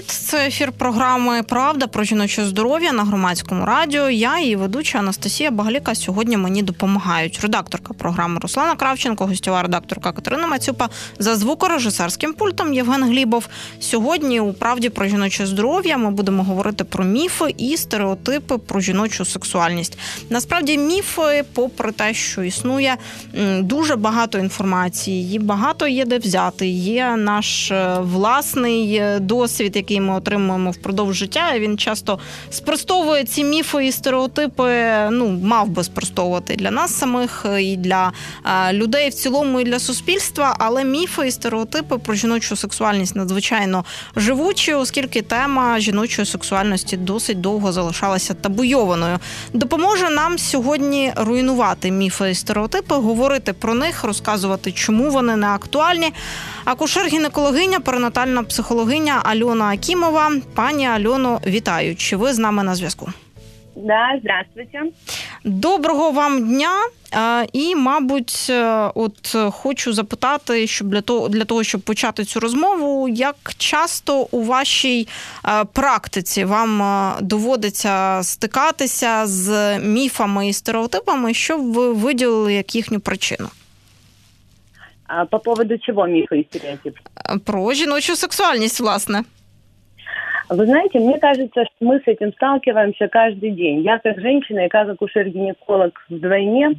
Привіт! Це ефір програми Правда про жіноче здоров'я на громадському радіо. Я і ведуча Анастасія Багаліка сьогодні мені допомагають. Редакторка програми Руслана Кравченко, гостьова редакторка Катерина Мацюпа за звукорежисерським пультом Євген Глібов. Сьогодні у правді про жіноче здоров'я ми будемо говорити про міфи і стереотипи про жіночу сексуальність. Насправді, міфи, попри те, що існує дуже багато інформації, її багато є де взяти. Є наш е, власний е, досвід, який ми отримуємо впродовж життя. Він часто спростовує ці міфи і стереотипи. Ну мав би спростовувати для нас самих і для людей в цілому, і для суспільства. Але міфи і стереотипи про жіночу сексуальність надзвичайно живучі, оскільки тема жіночої сексуальності досить довго залишалася табуйованою. Допоможе нам сьогодні руйнувати міфи і стереотипи, говорити про них, розказувати, чому вони не актуальні. Акушер-гінекологиня, перинатальна психологиня Альона Акімова. Пані Альоно, вітаю! Чи ви з нами на зв'язку? Да, здравствуйте. Доброго вам дня. І, мабуть, е, от хочу запитати, щоб для того для того, щоб почати цю розмову, як часто у вашій е, практиці вам е, доводиться стикатися з міфами і стереотипами, щоб ви виділили як їхню причину? А по поводу чего мифы и стереотип? Про жіночу сексуальність, власне. Вы знаете, мне кажется, что мы с этим сталкиваемся каждый день. Я как женщина и как акушер-гинеколог вдвойне.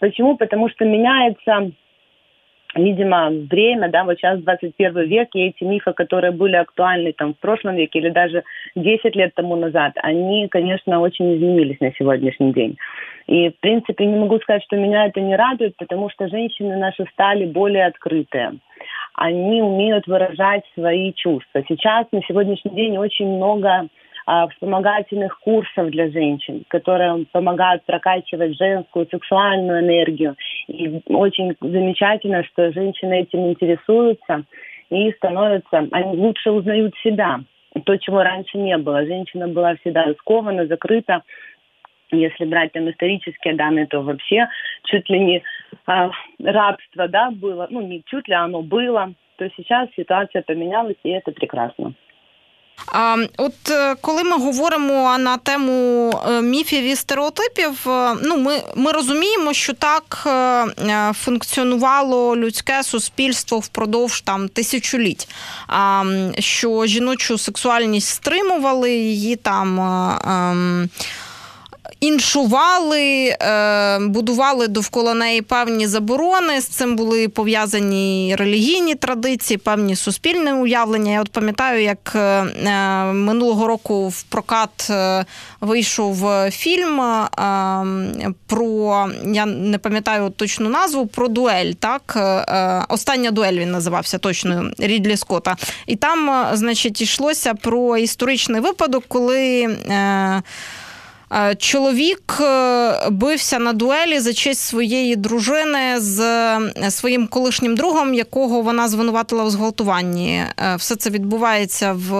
Почему? Потому что меняется видимо, время, да, вот сейчас 21 век, и эти мифы, которые были актуальны там в прошлом веке или даже 10 лет тому назад, они, конечно, очень изменились на сегодняшний день. И, в принципе, не могу сказать, что меня это не радует, потому что женщины наши стали более открытые. Они умеют выражать свои чувства. Сейчас, на сегодняшний день, очень много вспомогательных курсов для женщин, которые помогают прокачивать женскую сексуальную энергию. И очень замечательно, что женщины этим интересуются и становятся, они лучше узнают себя. То, чего раньше не было. Женщина была всегда скована, закрыта. Если брать там исторические данные, то вообще чуть ли не э, рабство, да, было, ну не чуть ли оно было, то сейчас ситуация поменялась, и это прекрасно. От е, коли ми говоримо на тему е, міфів і стереотипів, е, ну ми ми розуміємо, що так функціонувало людське суспільство впродовж там тисячоліть, а що жіночу сексуальність стримували її там. Іншували, е, будували довкола неї певні заборони. З цим були пов'язані релігійні традиції, певні суспільні уявлення. Я от пам'ятаю, як е, минулого року в прокат е, вийшов фільм про я не пам'ятаю точну назву про дуель. Так, остання дуель він називався точно Рідлі Скотта. І там, значить, йшлося про історичний випадок, коли. Е, чоловік е, бився на дуелі за честь своєї дружини з е, своїм колишнім другом, якого вона звинуватила у зґвалтуванні. Все це відбувається в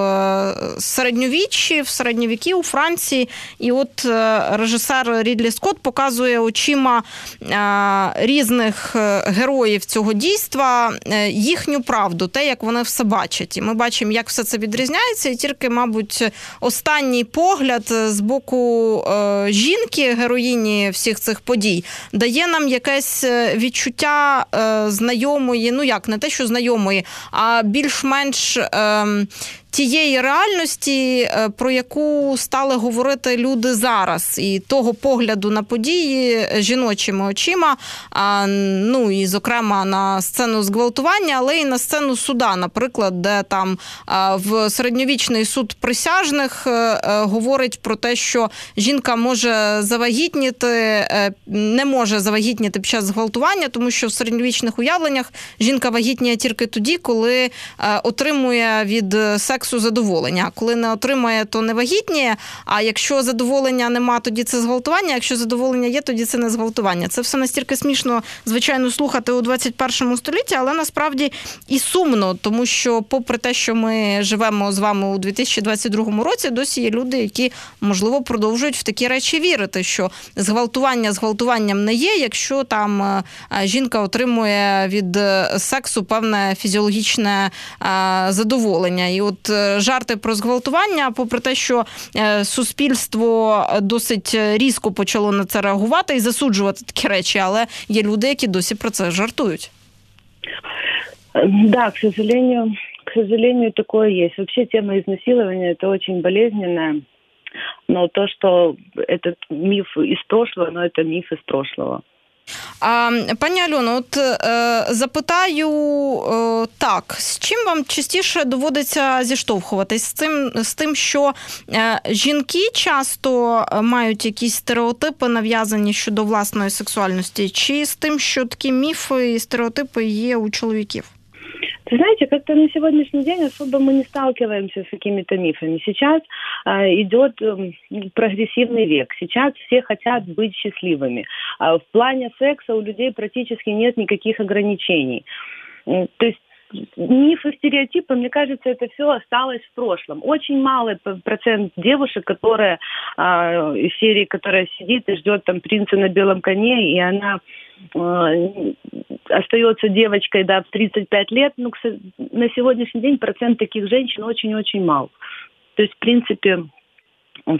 середньовіччі, в середньовіки у Франції. І от режисер Рідлі Скотт показує очима різних героїв цього дійства їхню правду, те, як вони все бачать. І ми бачимо, як все це відрізняється, і тільки, мабуть, останній погляд з боку. Е, жінки, героїні всіх цих подій, дає нам якесь е, відчуття е, знайомої, ну як не те, що знайомої, а більш-менш. Тієї реальності, е, про яку стали говорити люди зараз, і того погляду на події жіночими очима, ну і зокрема на сцену зґвалтування, але й на сцену суда, наприклад, де там в середньовічний суд присяжних е, е, говорить про те, що жінка може завагітніти, не може завагітніти під час зґвалтування, тому що в середньовічних уявленнях жінка вагітніє тільки тоді, коли отримує від сексу сексу задоволення. Коли не отримує, то не вагітніє. А якщо задоволення нема, тоді це зґвалтування. Якщо задоволення є, тоді це не зґвалтування. Це все настільки смішно, звичайно, слухати у 21 столітті, але насправді і сумно, тому що, попри те, що ми живемо з вами у 2022 році, досі є люди, які можливо продовжують в такі речі вірити, що зґвалтування зґвалтуванням не є, якщо там е, жінка отримує від сексу певне фізіологічне задоволення. І от е, жарти про зґвалтування, попри те, що е, суспільство досить різко почало на це реагувати і засуджувати такі речі, але є люди, які досі про це жартують. Да, к сожалению, к сожалению, такое есть. Вообще тема изнасилования это очень болезненная. Но то, что этот миф из прошлого, но это миф из прошлого. А, Пані Альоно, от е, запитаю е, так, з чим вам частіше доводиться зіштовхуватись з цим, з тим, що е, жінки часто мають якісь стереотипи нав'язані щодо власної сексуальності, чи з тим, що такі міфи і стереотипи є у чоловіків? Вы знаете, как-то на сегодняшний день особо мы не сталкиваемся с какими-то мифами. Сейчас э, идет э, прогрессивный век. Сейчас все хотят быть счастливыми. А в плане секса у людей практически нет никаких ограничений. То есть мифы, стереотипы, мне кажется, это все осталось в прошлом. Очень малый процент девушек, которые э, из серии, которая сидит и ждет там принца на белом коне, и она э, остается девочкой, да, в 35 лет, ну, на сегодняшний день процент таких женщин очень-очень мал. То есть, в принципе,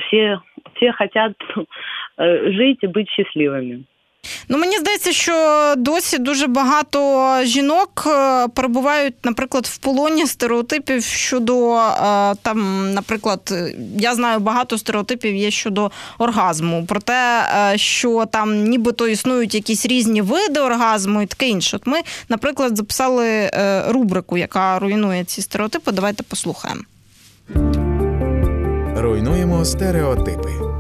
все, все хотят э, жить и быть счастливыми. Ну мені здається, що досі дуже багато жінок е, перебувають, наприклад, в полоні стереотипів щодо е, там, наприклад, я знаю багато стереотипів є щодо оргазму, про те, е, що там нібито існують якісь різні види оргазму і таке інше. От ми, наприклад, записали рубрику, яка руйнує ці стереотипи. Давайте послухаємо. Руйнуємо стереотипи.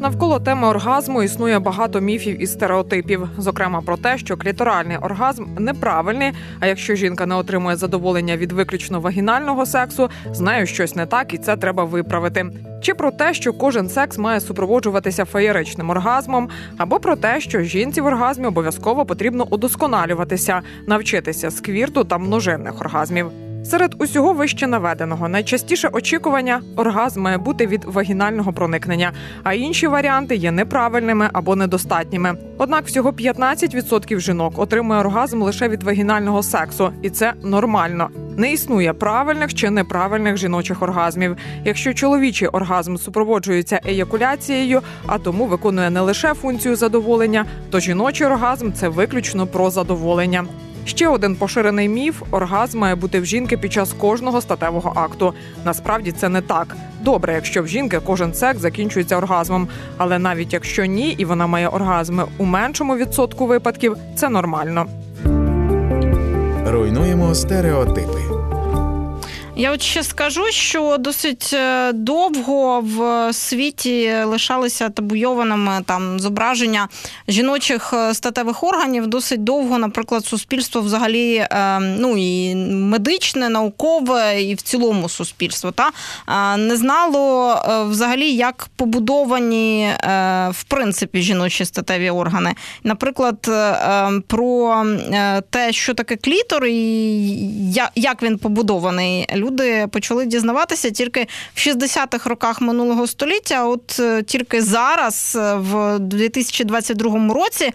Навколо теми оргазму існує багато міфів і стереотипів, зокрема про те, що кліторальний оргазм неправильний. А якщо жінка не отримує задоволення від виключно вагінального сексу, з нею щось не так, і це треба виправити. Чи про те, що кожен секс має супроводжуватися феєричним оргазмом, або про те, що жінці в оргазмі обов'язково потрібно удосконалюватися, навчитися сквірту та множинних оргазмів. Серед усього вище наведеного найчастіше очікування оргазм має бути від вагінального проникнення, а інші варіанти є неправильними або недостатніми. Однак всього 15% жінок отримує оргазм лише від вагінального сексу, і це нормально. Не існує правильних чи неправильних жіночих оргазмів. Якщо чоловічий оргазм супроводжується еякуляцією, а тому виконує не лише функцію задоволення, то жіночий оргазм це виключно про задоволення. Ще один поширений міф: оргазм має бути в жінки під час кожного статевого акту. Насправді це не так. Добре, якщо в жінки кожен секс закінчується оргазмом, але навіть якщо ні, і вона має оргазми у меншому відсотку випадків, це нормально. Руйнуємо стереотипи. Я от ще скажу, що досить е, довго в світі лишалися табуйованими там зображення жіночих е, статевих органів. Досить довго, наприклад, суспільство взагалі е, ну і медичне, наукове, і в цілому суспільство та не знало взагалі, як побудовані в принципі жіночі статеві органи. Наприклад, про те, що таке клітор, і як він побудований люди почали дізнаватися тільки в 60-х роках минулого століття. От е, тільки зараз, е, в 2022 році,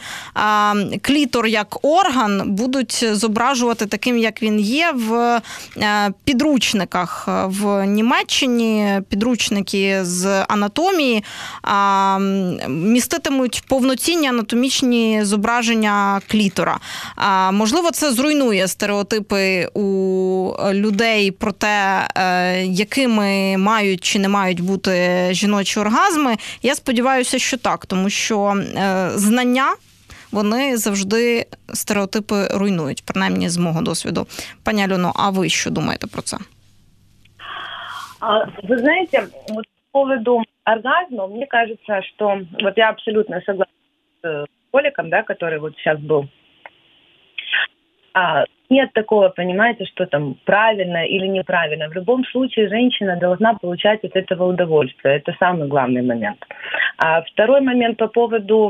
клітор як орган будуть зображувати таким, як він є, в е, підручниках в Німеччині. Підручники з анатомії міститимуть повноцінні анатомічні зображення клітора. Можливо, це зруйнує стереотипи у людей про те, е, якими мають чи не мають бути жіночі оргазми. Я сподіваюся, що так, тому що е, знання. Вони завжди стереотипи руйнують, принаймні з мого досвіду. Пані Альоно, а ви що думаєте про це? Вы знаете, вот по поводу оргазма, мне кажется, что вот я абсолютно согласна с Коликом, да, который вот сейчас был. А, нет такого, понимаете, что там правильно или неправильно. В любом случае женщина должна получать от этого удовольствие. Это самый главный момент. А второй момент по поводу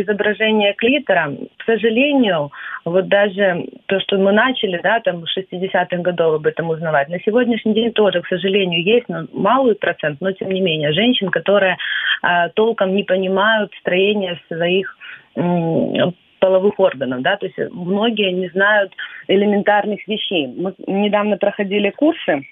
изображения клитора. К сожалению, вот даже то, что мы начали, да, там 60-х годов об этом узнавать, на сегодняшний день тоже, к сожалению, есть но малый процент, но тем не менее, женщин, которые а, толком не понимают строение своих половых органов, да, то есть многие не знают элементарных вещей. Мы недавно проходили курсы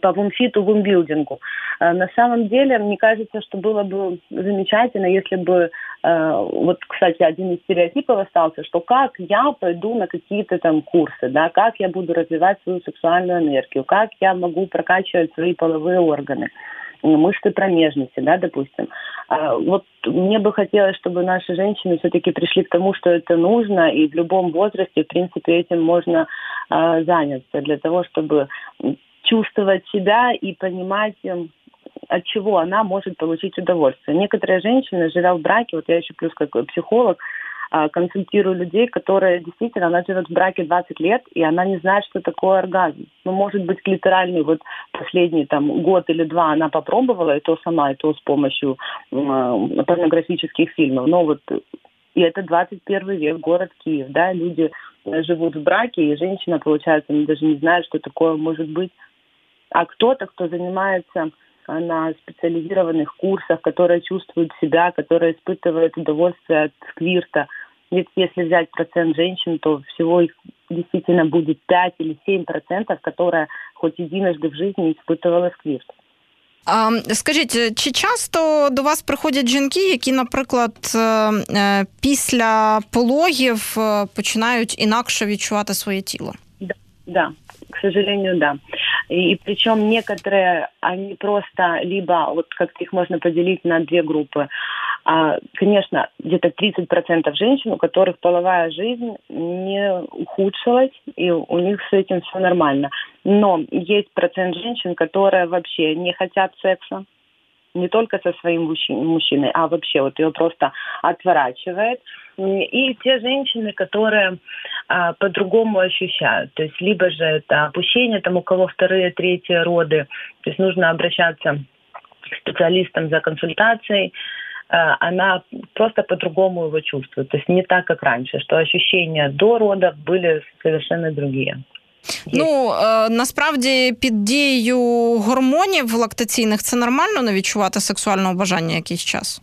по вумфиту, вумбилдингу. Э, на самом деле, мне кажется, что было бы замечательно, если бы, э, вот, кстати, один из стереотипов остался, что как я пойду на какие-то там курсы, да, как я буду развивать свою сексуальную энергию, как я могу прокачивать свои половые органы мышцы промежности, да, допустим. А, вот мне бы хотелось, чтобы наши женщины все-таки пришли к тому, что это нужно, и в любом возрасте, в принципе, этим можно а, заняться для того, чтобы чувствовать себя и понимать, эм, от чего она может получить удовольствие. Некоторые женщины, живя в браке, вот я еще плюс как психолог, консультирую людей, которые действительно, она живет в браке 20 лет, и она не знает, что такое оргазм. Ну, может быть, клиторальный вот последний там год или два она попробовала, и то сама, и то с помощью э, порнографических фильмов. Но вот и это 21 век, город Киев, да, люди живут в браке, и женщина, получается, даже не знает, что такое может быть. А кто-то, кто занимается на специализированных курсах, которые чувствуют себя, которые испытывают удовольствие от сквирта. Ведь если взять процент женщин, то всего их действительно будет 5 или 7 процентов, которые хоть единожды в жизни испытывали сквирт. А, Скажіть, чи часто до вас приходять жінки, які, наприклад, після пологів починають інакше відчувати своє тіло? Да, да к сожалению, да. И, и причем некоторые, они просто либо, вот как-то их можно поделить на две группы. А, конечно, где-то 30% женщин, у которых половая жизнь не ухудшилась, и у них с этим все нормально. Но есть процент женщин, которые вообще не хотят секса, не только со своим мужчиной, а вообще вот ее просто отворачивает. И те женщины, которые а, по-другому ощущают. То есть либо же это опущение, там у кого вторые, третьи роды. То есть нужно обращаться к специалистам за консультацией а, она просто по-другому его чувствует. То есть не так, как раньше, что ощущения до родов были совершенно другие. Ну е, насправді під дією гормонів лактаційних це нормально не відчувати сексуального бажання якийсь час.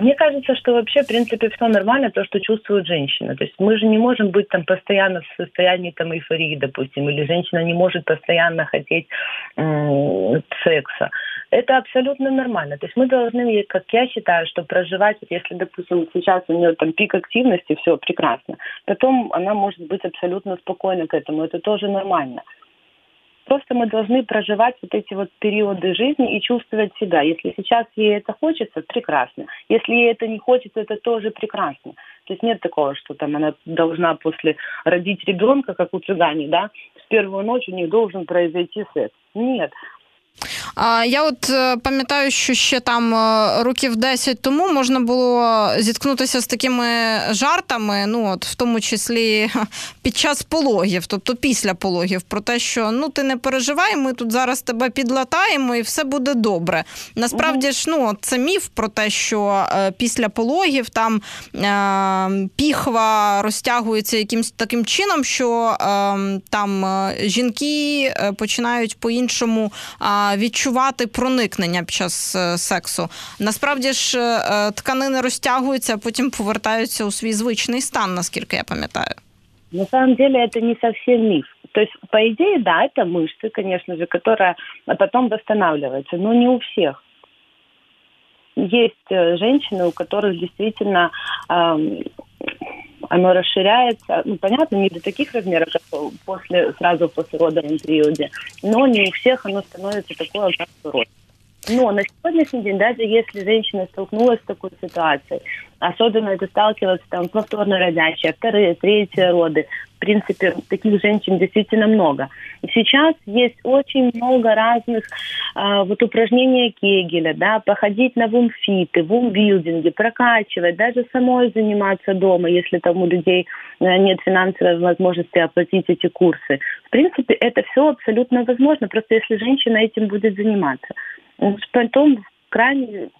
Мне кажется, что вообще, в принципе, все нормально, то, что чувствует женщина. То есть мы же не можем быть там постоянно в состоянии там эйфории, допустим, или женщина не может постоянно хотеть секса. Это абсолютно нормально. То есть мы должны, как я считаю, что проживать, если, допустим, сейчас у нее там пик активности, все прекрасно, потом она может быть абсолютно спокойна к этому. Это тоже нормально. Просто мы должны проживать вот эти вот периоды жизни и чувствовать себя. Если сейчас ей это хочется, прекрасно. Если ей это не хочется, это тоже прекрасно. То есть нет такого, что там она должна после родить ребенка, как у цыгане, да, в первую ночь у них должен произойти секс. Нет. Я от е, пам'ятаю, що ще там е, років 10 тому можна було зіткнутися з такими жартами, ну от в тому числі під час пологів, тобто після пологів, про те, що ну ти не переживай, ми тут зараз тебе підлатаємо і все буде добре. Насправді ж, ну це міф про те, що е, після пологів там е, піхва розтягується якимсь таким чином, що е, там жінки починають по-іншому відчувати відчувати проникнення під час е, сексу. Насправді ж е, тканини розтягуються, а потім повертаються у свій звичний стан, наскільки я пам'ятаю. На самом деле это не совсем миф. То есть, по идее, да, это мышцы, конечно же, которая потом восстанавливается, но не у всех. Есть э, женщины, у которых действительно э, оно расширяется, ну, понятно, не до таких размеров, как после, сразу после родовом периоде, но не у всех оно становится такое, как рост. Но на сегодняшний день, даже если женщина столкнулась с такой ситуацией, особенно это сталкиваться там повторно родящие, вторые, третьи роды, в принципе, таких женщин действительно много. И сейчас есть очень много разных э, вот упражнений Кегеля, да, походить на вумфиты, вумбилдинги, прокачивать, даже самой заниматься дома, если там у людей э, нет финансовой возможности оплатить эти курсы. В принципе, это все абсолютно возможно, просто если женщина этим будет заниматься. Потом крайне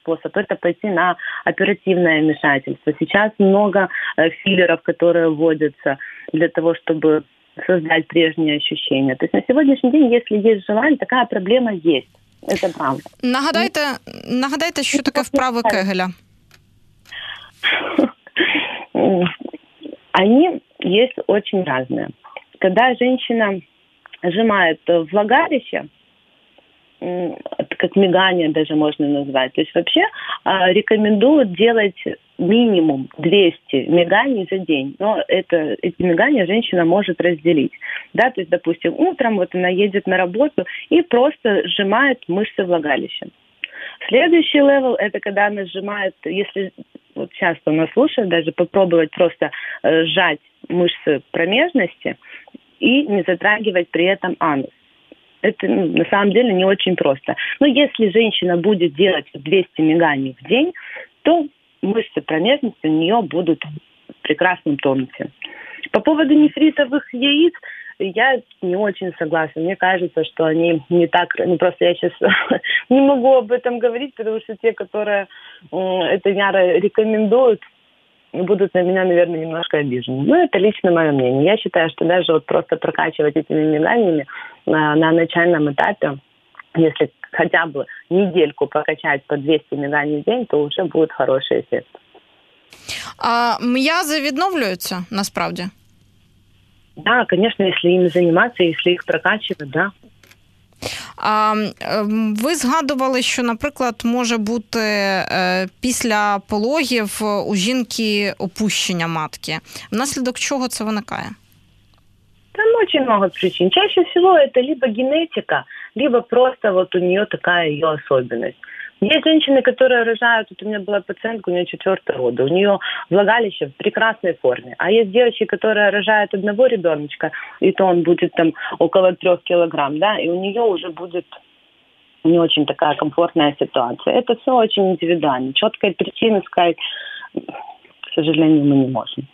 способ это пойти на оперативное вмешательство. Сейчас много э, филлеров, которые вводятся для того, чтобы создать прежние ощущения. То есть на сегодняшний день, если есть желание, такая проблема есть. Это правда. Нагадайте, нагадайте, що таке вправи Кегеля. Они есть очень разные. Когда женщина сжимает влагалище, как мигание даже можно назвать. То есть вообще а, рекомендуют делать минимум 200 миганий за день. Но это, эти мигания женщина может разделить. Да, то есть, допустим, утром вот она едет на работу и просто сжимает мышцы влагалища. Следующий level – это когда она сжимает, если вот часто нас слушают, даже попробовать просто э, сжать мышцы промежности и не затрагивать при этом анус это ну, на самом деле не очень просто. Но если женщина будет делать 200 миганий в день, то мышцы промежности у нее будут в прекрасном тонусе. По поводу нефритовых яиц, я не очень согласна. Мне кажется, что они не так... Ну, просто я сейчас не могу об этом говорить, потому что те, которые это яро рекомендуют, будут на меня, наверное, немножко обижены. Но это лично мое мнение. Я считаю, что даже вот просто прокачивать этими миганиями на, на начальном этапе, если хотя бы недельку покачать по 200 миганий в день, то уже будет хороший эффект. А м'язи відновлюються насправді? Да, конечно, если ими заниматься, если их прокачивать, да. Ем, ви згадували, що, наприклад, може бути е, після пологів у жінки опущення матки. Внаслідок чого це виникає? Там очень много причин. Чаще всего это либо генетика, либо просто вот у нее такая ее особенность. Есть женщины, которые рожают, вот у меня была пациентка, у нее четвертый роды, у нее влагалище в прекрасной форме. А есть девочки, которые рожают одного ребеночка, и то он будет там около трех килограмм, да, и у нее уже будет не очень такая комфортная ситуация. Это все очень индивидуально. Четкой причины сказать, к сожалению, мы не можем.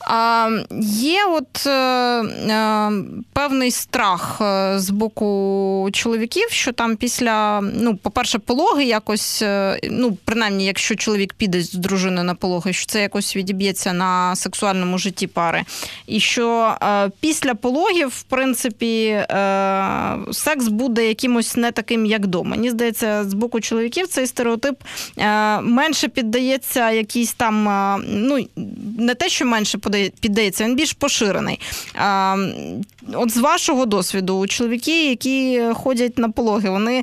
А Є от е, е, певний страх е, з боку чоловіків, що там після, ну, по-перше, пологи якось, ну, принаймні, якщо чоловік піде з дружиною на пологи, що це якось відіб'ється на сексуальному житті пари. І що після пологів, в принципі, секс буде якимось не таким, як вдома. Мені здається, з боку чоловіків цей стереотип менше піддається якійсь там, ну, не те, що менше піддається, він більш поширений. От з вашого досвіду, чоловіки, які ходять на пологи, вони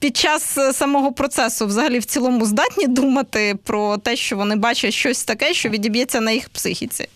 під час самого процесу взагалі в цілому здатні думати про те, що вони бачать щось таке, що відіб'ється на їх психіці.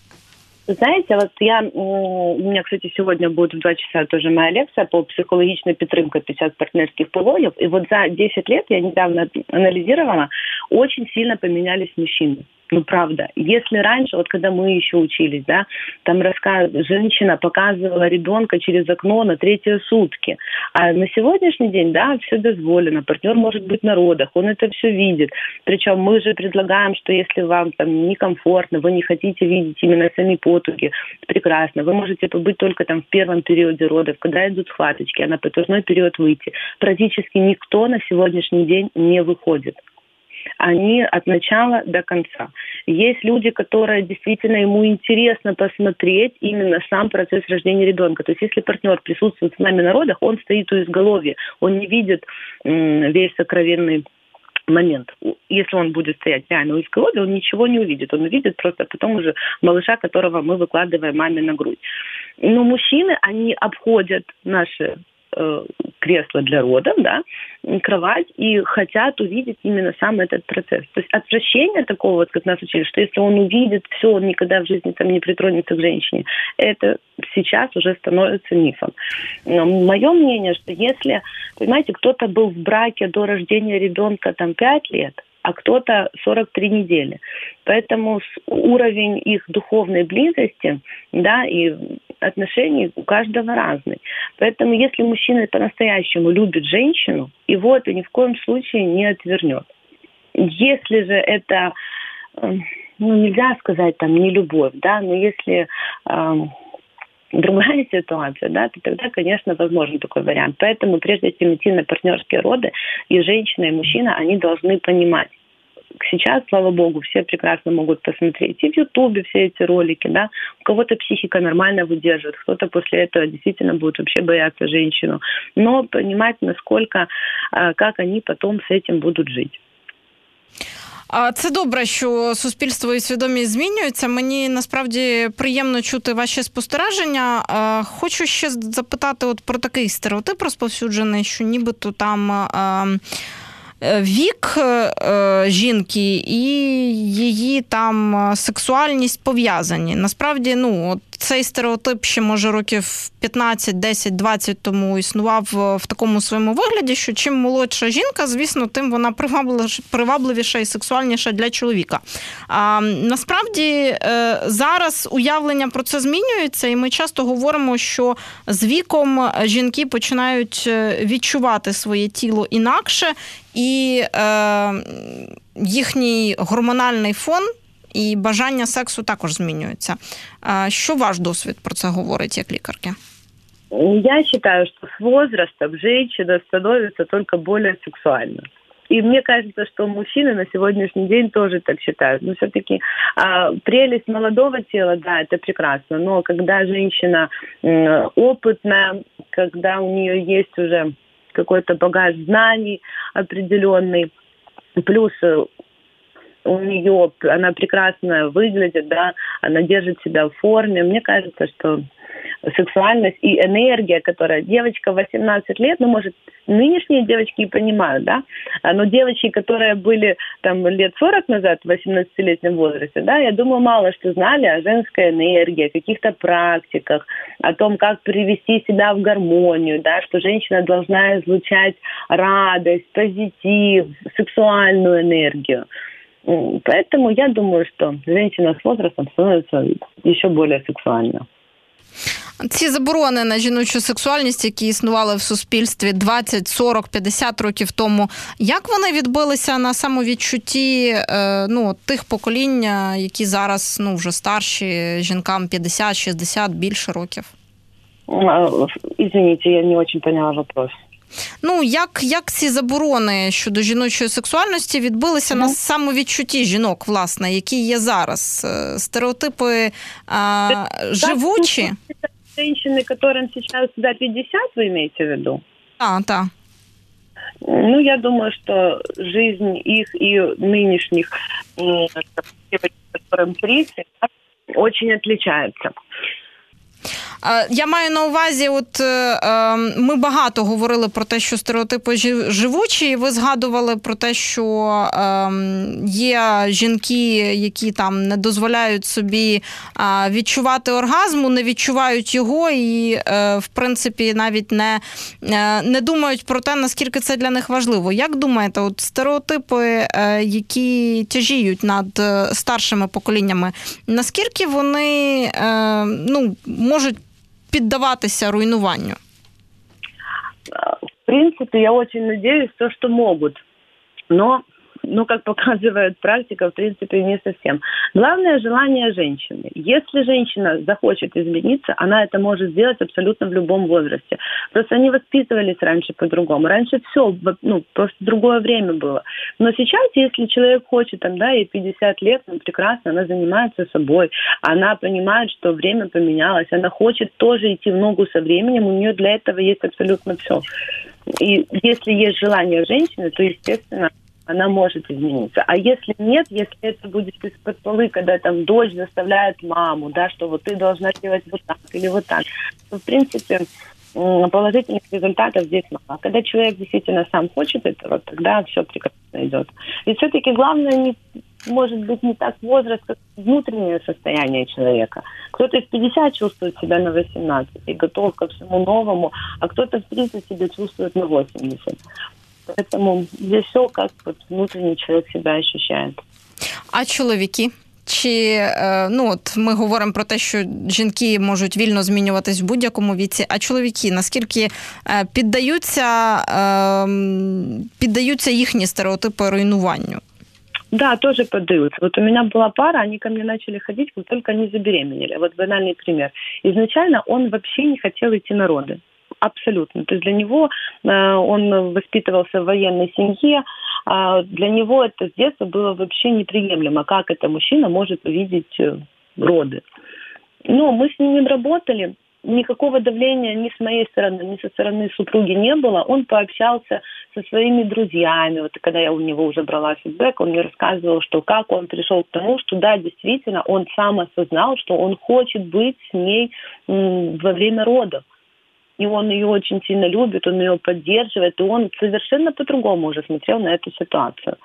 Знаете, вот я, у меня, кстати, сегодня будет в два часа тоже моя лекция по психологичной під час партнерских пологів. И вот за 10 лет я недавно анализировала, очень сильно поменялись мужчины. Ну, правда. Если раньше, вот когда мы еще учились, да, там рассказ... женщина показывала ребенка через окно на третьи сутки. А на сегодняшний день, да, все дозволено. Партнер может быть на родах, он это все видит. Причем мы же предлагаем, что если вам там некомфортно, вы не хотите видеть именно сами потуги, прекрасно. Вы можете побыть только там в первом периоде родов, когда идут схваточки, а на потужной период выйти. Практически никто на сегодняшний день не выходит они от начала до конца. Есть люди, которые действительно ему интересно посмотреть именно сам процесс рождения ребенка. То есть если партнер присутствует с нами на родах, он стоит у изголовья, он не видит весь сокровенный момент. Если он будет стоять реально у изголовья, он ничего не увидит. Он увидит просто потом уже малыша, которого мы выкладываем маме на грудь. Но мужчины, они обходят наши э, кресло для родов, да, кровать, и хотят увидеть именно сам этот процесс. То есть отвращение такого, вот, как нас учили, что если он увидит все, он никогда в жизни там не притронется к женщине, это сейчас уже становится мифом. Но мое мнение, что если, понимаете, кто-то был в браке до рождения ребенка там пять лет, а кто-то 43 недели. Поэтому уровень их духовной близости да, и отношений у каждого разный. Поэтому если мужчина по-настоящему любит женщину, его это ни в коем случае не отвернет. Если же это, эм, ну, нельзя сказать там не любовь, да, но если э, другая ситуация, да, то тогда, конечно, возможен такой вариант. Поэтому прежде чем идти на партнерские роды, и женщина, и мужчина, они должны понимать, сейчас, слава богу, все прекрасно могут посмотреть и в Ютубе все эти ролики, да, у кого-то психика нормально выдерживает, кто-то после этого действительно будет вообще бояться женщину, но понимать, насколько, а, как они потом с этим будут жить. Це добре, що суспільство і свідомість змінюються. Мені насправді приємно чути ваші спостереження. Хочу ще запитати от про такий стереотип розповсюджений, що нібито там. Е, вік е, жінки і її там е, сексуальність пов'язані. Насправді, ну, от цей стереотип ще може років 15, 10, 20 тому існував в такому своєму вигляді, що чим молодша жінка, звісно, тим вона привабливіша і сексуальніша для чоловіка. А насправді зараз уявлення про це змінюється, і ми часто говоримо, що з віком жінки починають відчувати своє тіло інакше, і е, їхній гормональний фон і бажання сексу також змінюються. Що ваш досвід про це говорить як лікарки? Я считаю, что с возрастом женщина становится только более сексуальной. И мне кажется, что мужчины на сегодняшний день тоже так считают. Но все-таки а, прелесть молодого тела, да, это прекрасно. Но когда женщина м, опытная, когда у нее есть уже какой-то багаж знаний определенный, плюс э, у нее она прекрасно выглядит, да, она держит себя в форме. Мне кажется, что сексуальность и энергия, которая девочка 18 лет, ну, может, нынешние девочки и понимают, да, а, но девочки, которые были там лет 40 назад в 18-летнем возрасте, да, я думаю, мало что знали о женской энергии, о каких-то практиках, о том, как привести себя в гармонию, да, что женщина должна излучать радость, позитив, сексуальную энергию. Поэтому я думаю, что женщина с возрастом становится еще более сексуальной. Ці заборони на жіночу сексуальність, які існували в суспільстві 20, 40, 50 років тому, як вони відбилися на самовідчутті е, ну, тих поколінь, які зараз ну, вже старші, жінкам 50, 60, більше років? Извините, я не очень поняла вопрос. Ну, як як ці заборони щодо жіночої сексуальності відбилися mm. на самовідчутті жінок, власне, які є зараз? Стереотипи а, живучі? женщины, которым сейчас за 50, вы имеете в виду? Да, да. Ну, я думаю, что жизнь их и нынешних девочек, которым 30, очень отличается. Я маю на увазі, от е, ем, ми багато говорили про те, що стереотипи живучі, і ви згадували про те, що ем, є жінки, які там не дозволяють собі відчувати оргазму, не відчувають його, і е, в принципі навіть не, е, не думають про те, наскільки це для них важливо. Як думаєте, от стереотипи, які тяжіють над старшими поколіннями, наскільки вони ну, можуть піддаватися руйнуванню? В принципе, я очень надеюсь, то, что могут. Но ну, как показывает практика, в принципе, не совсем. Главное желание женщины. Если женщина захочет измениться, она это может сделать абсолютно в любом возрасте. Просто они воспитывались раньше по-другому. Раньше все, ну, просто другое время было. Но сейчас, если человек хочет, там, да, ей 50 лет, ну, прекрасно, она занимается собой, она понимает, что время поменялось, она хочет тоже идти в ногу со временем, у нее для этого есть абсолютно все. И если есть желание женщины, то, естественно, она может измениться. А если нет, если это будет из-под полы, когда там дочь заставляет маму, да, что вот ты должна делать вот так или вот так, то, в принципе, положительных результатов здесь мало. А когда человек действительно сам хочет этого, тогда все прекрасно идет. И все-таки главное не может быть не так возраст, как внутреннее состояние человека. Кто-то в 50 чувствует себя на 18 и готов ко всему новому, а кто-то в 30 себя чувствует на 80. Поэтому здесь все как вот внутренний человек себя ощущает. А чоловіки? Чи е, ну от ми говоримо про те, що жінки можуть вільно змінюватись в будь-якому віці, а чоловіки наскільки е, піддаються, е, піддаються їхні стереотипи руйнуванню? Да, тоже поддаются. Вот у меня была пара, они ко мне начали ходить, как только они забеременели. Вот банальный пример. Изначально он вообще не хотел идти на роды. Абсолютно. То есть для него э, он воспитывался в военной семье, а для него это с детства было вообще неприемлемо, как это мужчина может увидеть э, роды. Но мы с ним работали, никакого давления ни с моей стороны, ни со стороны супруги не было. Он пообщался со своими друзьями. Вот когда я у него уже брала фидбэк, он мне рассказывал, что как он пришел к тому, что да, действительно, он сам осознал, что он хочет быть с ней во время родов. И он ее очень сильно любит, он ее поддерживает, и он совершенно по-другому уже смотрел на эту ситуацию.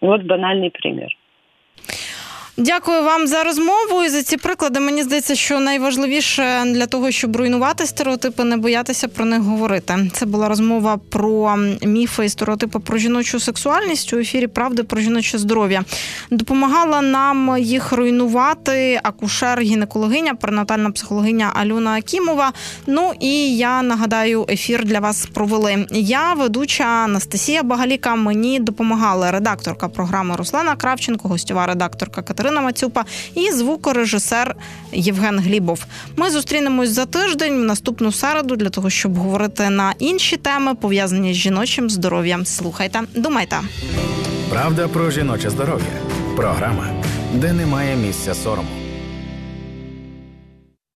Вот банальный пример. Дякую вам за розмову і за ці приклади. Мені здається, що найважливіше для того, щоб руйнувати стереотипи, не боятися про них говорити. Це була розмова про міфи і стереотипи про жіночу сексуальність у ефірі Правди про жіноче здоров'я. Допомагала нам їх руйнувати акушер-гінекологиня, перинатальна психологиня Альона Акімова. Ну і я нагадаю, ефір для вас провели. Я ведуча Анастасія Багаліка. Мені допомагала редакторка програми Руслана Кравченко, гостьова редакторка Катерина Мацюпа і звукорежисер Євген Глібов. Ми зустрінемось за тиждень в наступну середу для того, щоб говорити на інші теми, пов'язані з жіночим здоров'ям. Слухайте, думайте. Правда про жіноче здоров'я. Програма, де немає місця сорому.